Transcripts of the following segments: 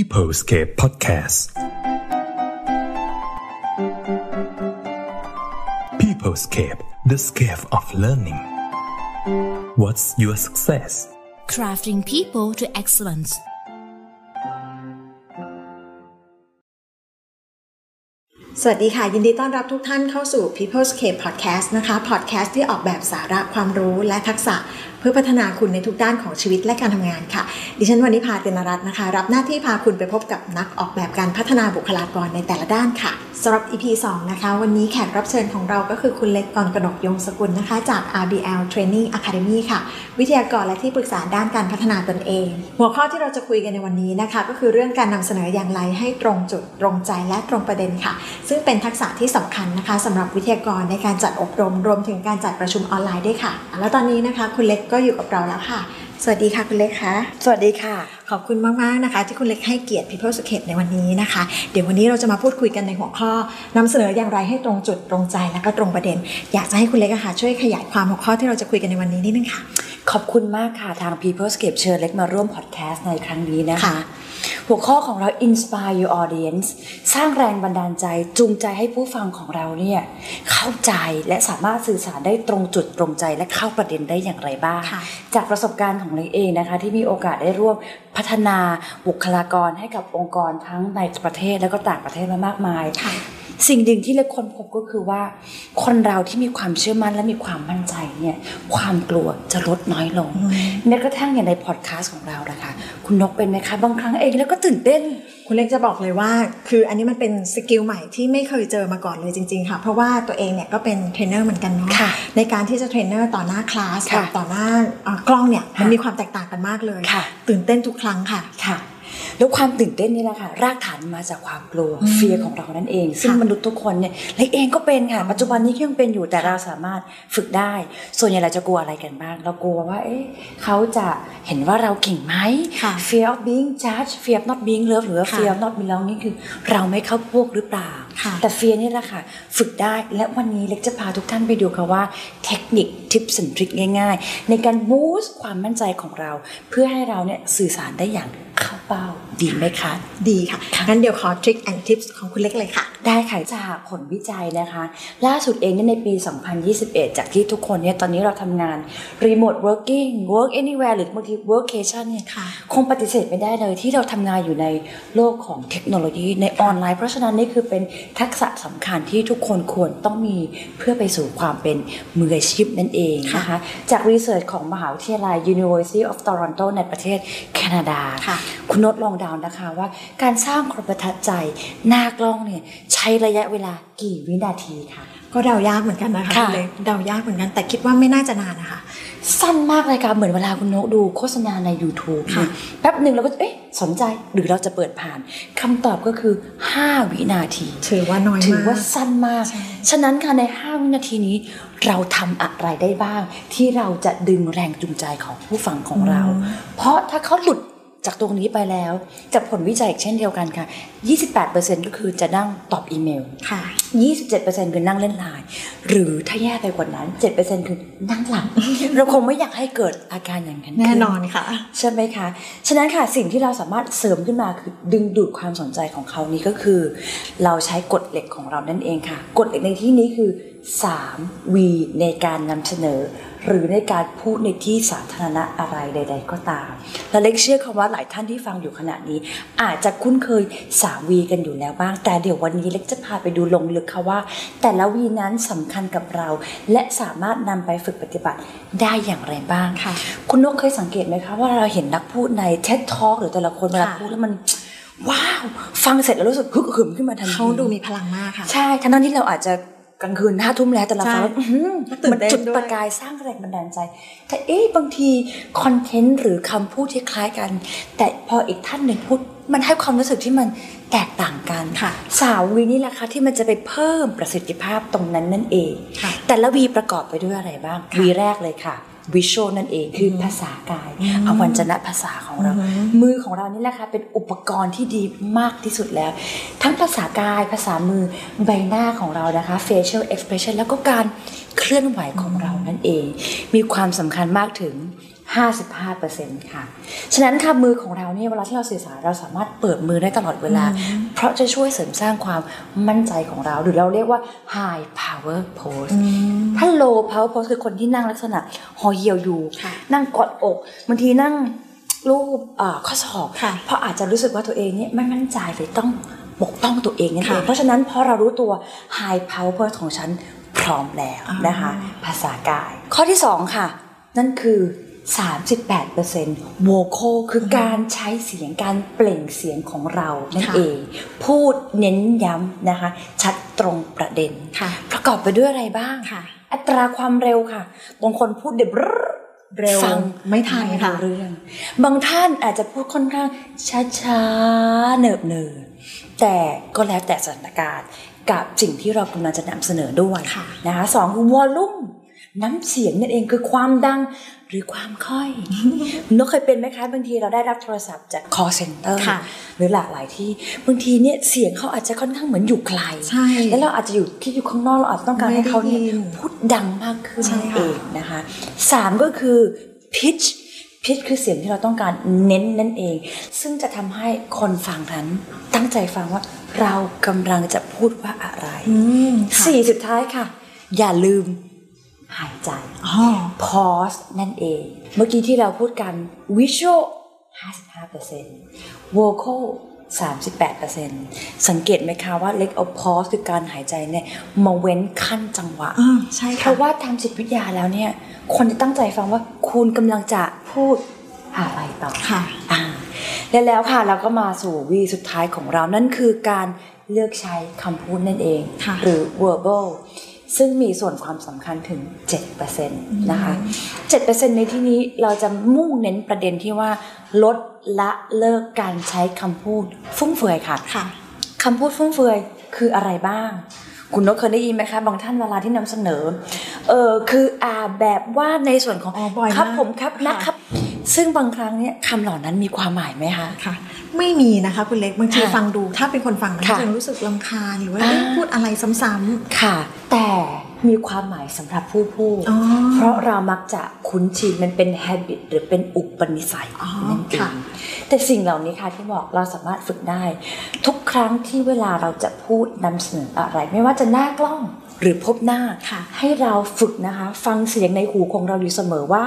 Peoplescape Podcast Peoplescape the scale of learning What's your success crafting people to excellence สวัสดีค่ะ ยินดีต้อนรับทุกท่านเข้าสู่ People's Cape Podcast นะคะ podcast ที่ออกแบบสาระความรู้และทักษะ เพื่อพัฒนาคุณในทุกด้านของชีวิตและการทำงานค่ะ ดิฉันวันนี้พาเตนรัตน์นะคะ รับหน้าที่พาคุณไปพบกับนักออกแบบการพัฒนาบุคลากรในแต่ละด้านค่ะสำหรับ EP 2 นะคะ วันนี้แขกรับเชิญของเราก็คือคุณเล็กกรกนกยงสกุลนะคะ จาก RBL Training Academy ค่ะ วิทยากรและที่ปรึกษาด้านการพัฒนาตนเอง หัวข้อที่เราจะคุยกันในวันนี้นะคะ ก็คือเรื่องการนำเสนออย่างไรให้ตรงจุดตรงใจและตรงประเด็นค่ะ ซึ่งเป็นทักษะที่สำคัญนะคะสำหรับวิทยากรในการจัดอบรม รวมถึงการจัดประชุมออนไลน์ด้วยค่ะ แล้วตอนนี้นะคะคุณเล็กก็อยู่กับเราแล้วค่ะ สวัสดีค่ะคุณเล็กค่ะ สวัสดีค่ะ ขอบคุณมาก ๆ นะคะ ที่คุณเล็กให้เกียรติ People s c a p e ในวันนี้นะคะ เดี๋ยววันนี้เราจะมาพูดคุยกันในหัวข้อนำเสนออย่างไรให้ตรงจุดตรงใจและก็ตรงประเด็น อยากจะให้คุณเล็กอะค่ะช่วยขยายความหัวข้อที่เราจะคุยกันในวันนี้นิดนึงค่ะ ขอบคุณมากค่ะทาง Peoplescape เชิญเล็กมาร่วมพอดแคสต์ในครั้งนี้นะคะค่ะ หัวข้อของเรา Inspire your audience สร้างแรงบันดาลใจจูงใจให้ผู้ฟังของเราเนี่ยเข้าใจและสามารถสื่อสารได้ตรงจุดตรงใจและเข้าประเด็นได้อย่างไรบ้างค่ะจากประสบการณ์ของเล็กเองนะคะ ที่มีโอกาสได้ร่วมพัฒนาบุคลากรให้กับองค์กรทั้งในประเทศและก็ต่างประเทศมามากมายค่ะ สิ่งหนึ่งที่เล็กค้นพบก็คือว่า คนเราที่มีความเชื่อมั่นและมีความมั่นใจเนี่ยความกลัวจะลดน้อยลงแม้กระทั่งอย่างในพอดแคสต์ของเรานะคะคุณนกเป็นไหมคะบางครั้งเองแล้วก็ตื่นเต้นคุณเล็กจะบอกเลยว่า คืออันนี้มันเป็น skill ใหม่ที่ไม่เคยเจอมาก่อนเลยจริง ๆ ค่ะ เพราะว่าตัวเองเนี่ยก็เป็นเทรนเนอร์เหมือนกันเนาะค่ะในการที่จะเทรนเนอร์ต่อหน้าคลาสค่ะกับต่อหน้าเอ่อกล้องเนี่ยมันค่ะมีความแตกต่างกันมากเลยค่ะตื่นเต้นทุกครั้งค่ะค่ะ แล้วความตื่นเต้นนี่แหละค่ะ รากฐานมาจากความกลัว fear ของเรานั่นเอง ซึ่งค่ะมนุษย์ทุกคนเนี่ยเล็กเองก็เป็นค่ะ ปัจจุบันนี้ก็ยังเป็นอยู่แต่เราสามารถฝึกได้ ส่วนใหญ่เราจะกลัวอะไรกันบ้าง เรากลัวว่า เอ๊ะเขาจะเห็นว่าเราเก่งไหมค่ะ fear of being judged fear of not being loved หรือว่าค่ะ fear of not belonging นี่คือ เราไม่เข้าพวกหรือเปล่าค่ะแต่ fear นี่แหละค่ะ ฝึกได้และวันนี้เล็กจะพาทุกท่านไปดูค่ะว่าเทคนิคทิปส์ทริคง่าย ๆ ในการบูสต์ความมั่นใจของเรา เพื่อให้เราเนี่ยสื่อสารได้อย่างเข้าเป้า ดีไหมคะ ดีค่ะ งั้นเดี๋ยวขอทริคแอนด์ทิปส์ของคุณเล็กเลยค่ะ ได้ค่ะ จากผลวิจัยนะคะ ล่าสุดเองเนี่ยในปี 2021 จากที่ทุกคนเนี่ยตอนนี้เราทำงาน remote working work anywhere หรือบางที workcation เนี่ยค่ะคงปฏิเสธไม่ได้เลยที่เราทำงานอยู่ในโลกของเทคโนโลยีในออนไลน์ เพราะฉะนั้นนี่คือเป็นทักษะสำคัญที่ทุกคนควรต้องมีเพื่อไปสู่ความเป็นมืออาชีพนั่นเองนะคะ จากรีเสิร์ชของมหาวิทยาลัย University of Toronto ในประเทศแคนาดาค่ะคุณโนตลองเดาวนะคะว่าการสร้างความประทับใจหน้ากล้องเนี่ยใช้ระยะเวลากี่วินาทีคะก็เดายากเหมือนกันนะคะค่ะณเล็กเดายากเหมือนกันแต่คิดว่าไม่น่าจะนานนะคะ สั้นมากเลยค่ะเหมือนเวลาคุณนกดูโฆษณาใน YouTube ค่ะเนี่ยแป๊บหนึ่งเราก็เอ๊ะสนใจหรือเราจะเปิดผ่านคำตอบก็คือ 5 วินาทีถือว่าน้อยมากถือว่าสั้นมากใช่ฉะนั้นค่ะใน 5 วินาทีนี้ เราทำอะไรได้บ้าง ที่เราจะดึงแรงจูงใจของผู้ฟังของเรา เพราะถ้าเขาหลุด จากตรงนี้ไปแล้ว จากผลวิจัยอีกเช่นเดียวกันค่ะ 28%ก็คือจะนั่งตอบอีเมล ค่ะ 27%คือนั่งเล่นไลน์ หรือถ้าแย่ไปกว่านั้น 7%คือนั่งหลับ เราคงไม่อยากให้เกิดอาการอย่างนั้นขึ้แน่นอนค่ะ ใช่ไหมคะ ฉะนั้นค่ะสิ่งที่เราสามารถเสริมขึ้นมาคือดึงดูดความสนใจของเขานี้ก็คือ เราใช้กฎเหล็กของเรานั่นเองค่ะ กฎเหล็กในที่นี้คือ 3 V ในการนำเสนอ หรือในการพูดในที่สาธารณะอะไรใด ๆ ก็ตามและเล็กเชื่อคำว่าหลายท่านที่ฟังอยู่ขณะนี้ อาจจะคุ้นเคย3 V กันอยู่แล้วบ้าง แต่เดี๋ยววันนี้เล็กจะพาไปดูลงลึกค่ะว่า แต่ละ V นั้นสำคัญกับเรา และสามารถนำไปฝึกปฏิบัติได้อย่างไรบ้างค่ะ คุณนกเคยสังเกตไหมคะว่าเราเห็นนักพูดใน TED Talk หรือแต่ละคนเวลาค่ะพูดแล้วมันว้าว ฟังเสร็จแล้วรู้สึกฮึกหืมขึ้นมาทันทีเขาดูมีพลังมากค่ะ ใช่ทั้งนั้นที่เราอาจจะ กลางคืนห้าทุ่มแล้วแต่เราฟังแล้วใช่อื้อหือตื่นมันเต้นจุดด้วยประกายสร้างแรงบันดาลใจ แต่เอ๊ะบางทีคอนเทนต์หรือคำพูดที่คล้ายกัน แต่พออีกท่านหนึ่งพูดมันให้ความรู้สึกที่มันแตกต่างกันค่ะสาววีนี่แหละค่ะที่มันจะไปเพิ่มประสิทธิภาพตรงนั้นนั่นเองค่ะแต่ละวีประกอบไปด้วยอะไรบ้างวีแรกเลยค่ะ วิชวลนั่นเองคือภาษากายอวัจนภาษาของเรา มือของเรานี่แหละค่ะเป็นอุปกรณ์ที่ดีมากที่สุดแล้ว ทั้งภาษากายภาษามือใบหน้าของเรานะคะ facial expression แล้วก็การเคลื่อนไหวของเรานั่นเอง มีความสำคัญมากถึง 55%ค่ะ ฉะนั้นค่ะมือของเราเนี่ยเวลาที่เราสื่อสารเราสามารถเปิดมือได้ตลอดเวลา เพราะจะช่วยเสริมสร้างความมั่นใจของเรา หรือเราเรียกว่า high power pose ถ้า low power pose คือคนที่นั่งลักษณะห่อเหี่ยวอยู่ค่ะนั่งกอดอกบางทีนั่งรูปเอ่อข้อศอกค่ะเพราะอาจจะรู้สึกว่าตัวเองเนี่ยไม่มั่นใจเลยต้องปกป้องตัวเองนั่นเองค่ะเพราะฉะนั้นพอเรารู้ตัว high power pose ของฉันพร้อมแล้วอ่านนะคะ ภาษากาย ข้อที่ 2 ค่ะ นั่นคือ 38% vocal คือการใช้เสียงการเปล่งเสียงของเรานั่นค่ะเอง พูดเน้นย้ำนะคะ ชัดตรงประเด็นค่ะประกอบไปด้วยอะไรบ้างค่ะอัตราความเร็วค่ะ บางคนพูดเด็บเร็วฟังไม่ทันค่ะรู้เรื่อง บางท่านอาจจะพูดค่อนข้างช้าๆเนิบเนิบๆแต่ก็แล้วแต่สถานการณ์กับสิ่งที่เรากำลังจะนำเสนอด้วยค่ะนะคะสองคือวอลลุ่ม น้ำเสียงนั่นเองคือความดังหรือความค่อยนกเคยเป็นไหมคะบางทีเราได้รับโทรศัพท์จาก call center ค่ะหรือหลากหลายที่บางทีเนี่ยเสียงเขาอาจจะค่อนข้างเหมือนอยู่ไกลใช่แล้วเราอาจจะอยู่ที่อยู่ข้างนอกเราอาจจะต้องการให้เขาเนี่ยไม่ได้ยินพูดดังมากขึ้นใช่นั่นค่ะเองนะคะสามก็คือ pitch pitch คือเสียงที่เราต้องการเน้นนั่นเอง ซึ่งจะทำให้คนฟังนั้น ตั้งใจฟังว่าเรากำลังจะพูดว่าอะไรอืมค่ะสี่สุดท้ายค่ะ อย่าลืม หายใจอ๋อ pause นั่นเอง เมื่อกี้ที่เราพูดกัน visual 55% vocal 38%สังเกตไหมคะว่าเล็กเอา pause คือการหายใจเนี่ยมาเว้นขั้นจังหวะอ่าใช่เพค่ะราะว่าตามจิตวิทยาแล้วเนี่ย คนจะตั้งใจฟังว่าคุณกำลังจะพูดอะไรต่อค่ะอ่าและแล้วค่ะเราก็มาสู่วีสุดท้ายของเรานั่นคือการเลือกใช้คำพูดนั่นเองค่ะหรือ verbal ซึ่งมีส่วนความสำคัญถึง 7%นะคะ7%ในที่นี้เราจะมุ่งเน้นประเด็นที่ว่าลดละเลิกการใช้คำพูดฟุ่มเฟือยค่ะค่ะคำพูดฟุ่มเฟือยคืออะไรบ้าง คุณนกเคยได้ยินไหมคะ บางท่านเวลาที่นำเสนอเออคืออ่าแบบว่าในส่วนของอ๋อบ่อยมากครับผมครับค่ะนะครับ ซึ่งบางครั้งเนี่ยคำเหล่านั้นมีความหมายไหมคะค่ะ ไม่มีนะคะคุณเล็กบางทีค่ะฟังดู ถ้าเป็นคนฟังนะค่ะจะรู้สึกลำคาญหรือว่าอ่าเอ๊ะพูดอะไรซ้ำค่ะ แต่มีความหมายสำหรับผู้พูดอ๋อเพราะเรามักจะคุ้นชินมันเป็น habit หรือเป็นอุปนิสัยอ๋อนั่นเอค่ะงแต่สิ่งเหล่านี้ค่ะที่บอกเราสามารถฝึกได้ ทุกครั้งที่เวลาเราจะพูดนำเสนออะไร ไม่ว่าจะหน้ากล้อง หรือพบหน้าค่ะให้เราฝึกนะคะ ฟังเสียงในหูของเราอยู่เสมอว่า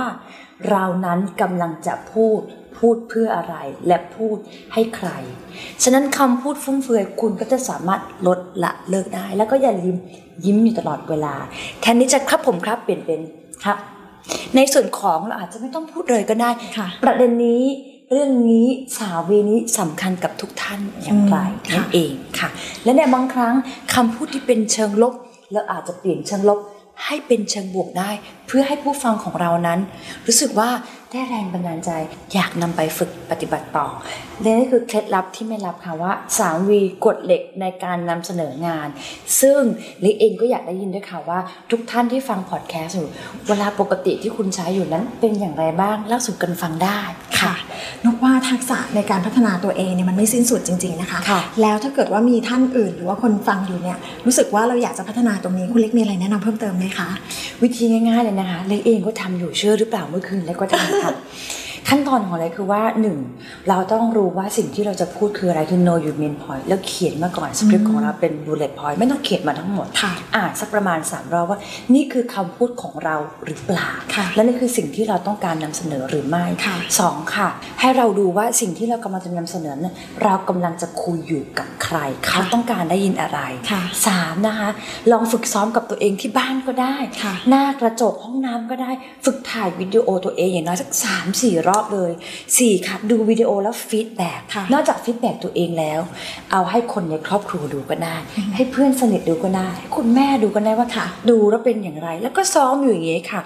เรานั้นกำลังจะพูดพูดเพื่ออะไรและพูดให้ใคร ฉะนั้นคำพูดฟุ่มเฟือยคุณก็จะสามารถลดละเลิกได้ แล้วก็อย่าลืมยิ้มอยู่ตลอดเวลา แทนที่จะครับผมครับเปลี่ยนเป็นครับ ในส่วนของเราอาจจะไม่ต้องพูดเลยก็ได้ค่ะประเด็นนี้เรื่องนี้สาวีนี้สำคัญกับทุกท่านอย่างไรอืมค่ะนั่นเองค่ะ และในบางครั้งคำพูดที่เป็นเชิงลบ เราอาจจะเปลี่ยนเชิงลบให้เป็นเชิงบวกได้ เพื่อให้ผู้ฟังของเรานั้น รู้สึกว่าได้แรงบันดาลใจอยากนำไปฝึกปฏิบัติต่อนี่คือเคล็ดลับที่ไม่ลับค่ะว่า3วีกฎเหล็กในการนำเสนองาน ซึ่งลิเองก็อยากได้ยินด้วยค่ะว่า ทุกท่านที่ฟังพอดแคสต์อยู่เวลาปกติที่คุณใช้อยู่นั้นเป็นอย่างไรบ้างเล่าสู่กันฟังได้ค่ะ ทักษะในการพัฒนาตัวเองเนี่ยมันไม่สิ้นสุดจริง ๆนะคะค่ะแล้วถ้าเกิดว่ามีท่านอื่น หรือว่าคนฟังอยู่เนี่ยรู้สึกว่าเราอยากจะพัฒนาตรงนี้คุณเล็กมีอะไรแนะนำเพิ่มเติมไหมคะ วิธีง่ายๆเลยนะคะเล็กเองก็ทำอยู่เชื่อหรือเปล่าเมื่อคืนเล็กก็ทำค่ะ ขั้นตอนของเล็กคือว่าหนึ่งเราต้องรู้ว่าสิ่งที่เราจะพูดคืออะไรคือ know your main point แล้วเขียนมาก่อนสคริปต์ของเราเป็น bullet point ไม่ต้องเขียนมาทั้งหมดค่ะอ่านสักประมาณ3รอบว่า นี่คือคำพูดของเราหรือเปล่าค่ะและนี่คือสิ่งที่เราต้องการนำเสนอหรือไม่ค่ะสองค่ะ ให้เราดูว่าสิ่งที่เรากำลังจะนำเสนอเนี่ยเรากำลังจะคุยอยู่กับใคร เขาต้องการได้ยินอะไรค่ะสามนะคะ ลองฝึกซ้อมกับตัวเองที่บ้านก็ได้ค่ะหน้ากระจกห้องน้ำก็ได้ ฝึกถ่ายวิดีโอตัวเองอย่างน้อยสักสามสี่รอบเลยสี่ค่ะดูวิดีโอแล้ว feedback ค่ะนอกจาก feedback ตัวเองแล้ว เอาให้คนในครอบครัวดูก็ได้ ให้เพื่อนสนิทดูก็ได้ให้คุณแม่ดูก็ได้ว่าค่ะ ดูแล้วเป็นอย่างไร แล้วก็ซ้อมอยู่อย่างนี้ค่ะ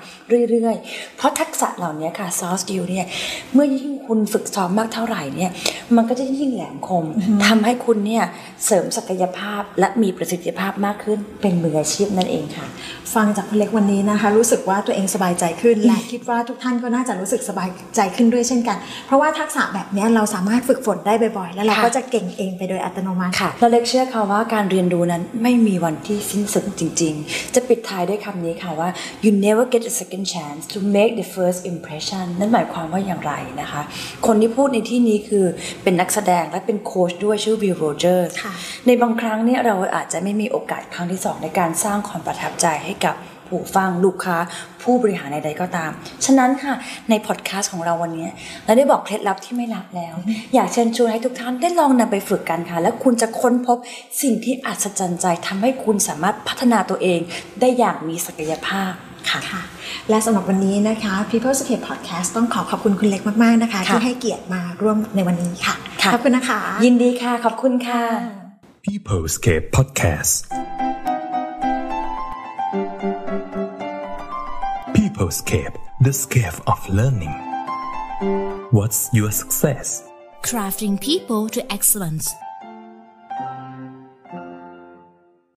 เรื่อยๆ เพราะทักษะเหล่านี้ค่ะ soft skill เนี่ยเมื่อยิ่งคุณฝึกซ้อมมากเท่าไหร่เนี่ยมันก็จะยิ่งแหลมคมทำให้คุณเนี่ยเสริมศักยภาพและมีประสิทธิภาพมากขึ้นเป็นมืออาชีพนั่นเองค่ะ ฟังจากคุณเล็กวันนี้นะคะ รู้สึกว่าตัวเองสบายใจขึ้นและคิดว่าทุกท่านก็น่าจะรู้สึกสบายใจขึ้นด้วยเช่นกัน เพราะว่าทักษะแบบเนี้ยเราสามารถฝึกฝนได้บ่อยๆ แล้วเราค่ะก็จะเก่งเองไปโดยอัตโนมัติค่ะเราเล็กเชื่อค่ะว่าการเรียนรู้นั้นไม่มีวันที่สิ้นสุดจริง ๆ จะปิดท้ายด้วยคำนี้ค่ะว่า you never get a second chance to make the first impression นั่นหมายความว่าอย่างไรนะคะ คนที่พูดในที่นี้คือเป็นนักแสดงและเป็นโค้ชด้วยชื่อวิลโรเจอร์ค่ะในบางครั้งเนี่ยเราอาจจะไม่มีโอกาสครั้งที่สองในการสร้างความประทับใจให้กับ ผู้ฟังลูกค้า ผู้บริหารใดๆก็ตาม ฉะนั้นค่ะในพอดแคสต์ของเราวันนี้เราได้บอกเคล็ดลับที่ไม่ลับแล้ว อยากเชิญชวนให้ทุกท่านได้ลองนำไปฝึกกันค่ะ และคุณจะค้นพบสิ่งที่อัศจรรย์ใจทำให้คุณสามารถพัฒนาตัวเอง ได้อย่างมีศักยภาพค่ะค่ะและสำหรับวันนี้นะคะ People Scape Podcast ต้องขอขอบคุณคุณเล็กมาก ๆ นะคะค่ะที่ให้เกียรติมาร่วมในวันนี้ค่ะค่ะ ขอบคุณนะคะ ยินดีค่ะ ขอบคุณค่ะ Peoplescape Podcast Peoplescape the scape of learning What's your success Crafting people to excellence.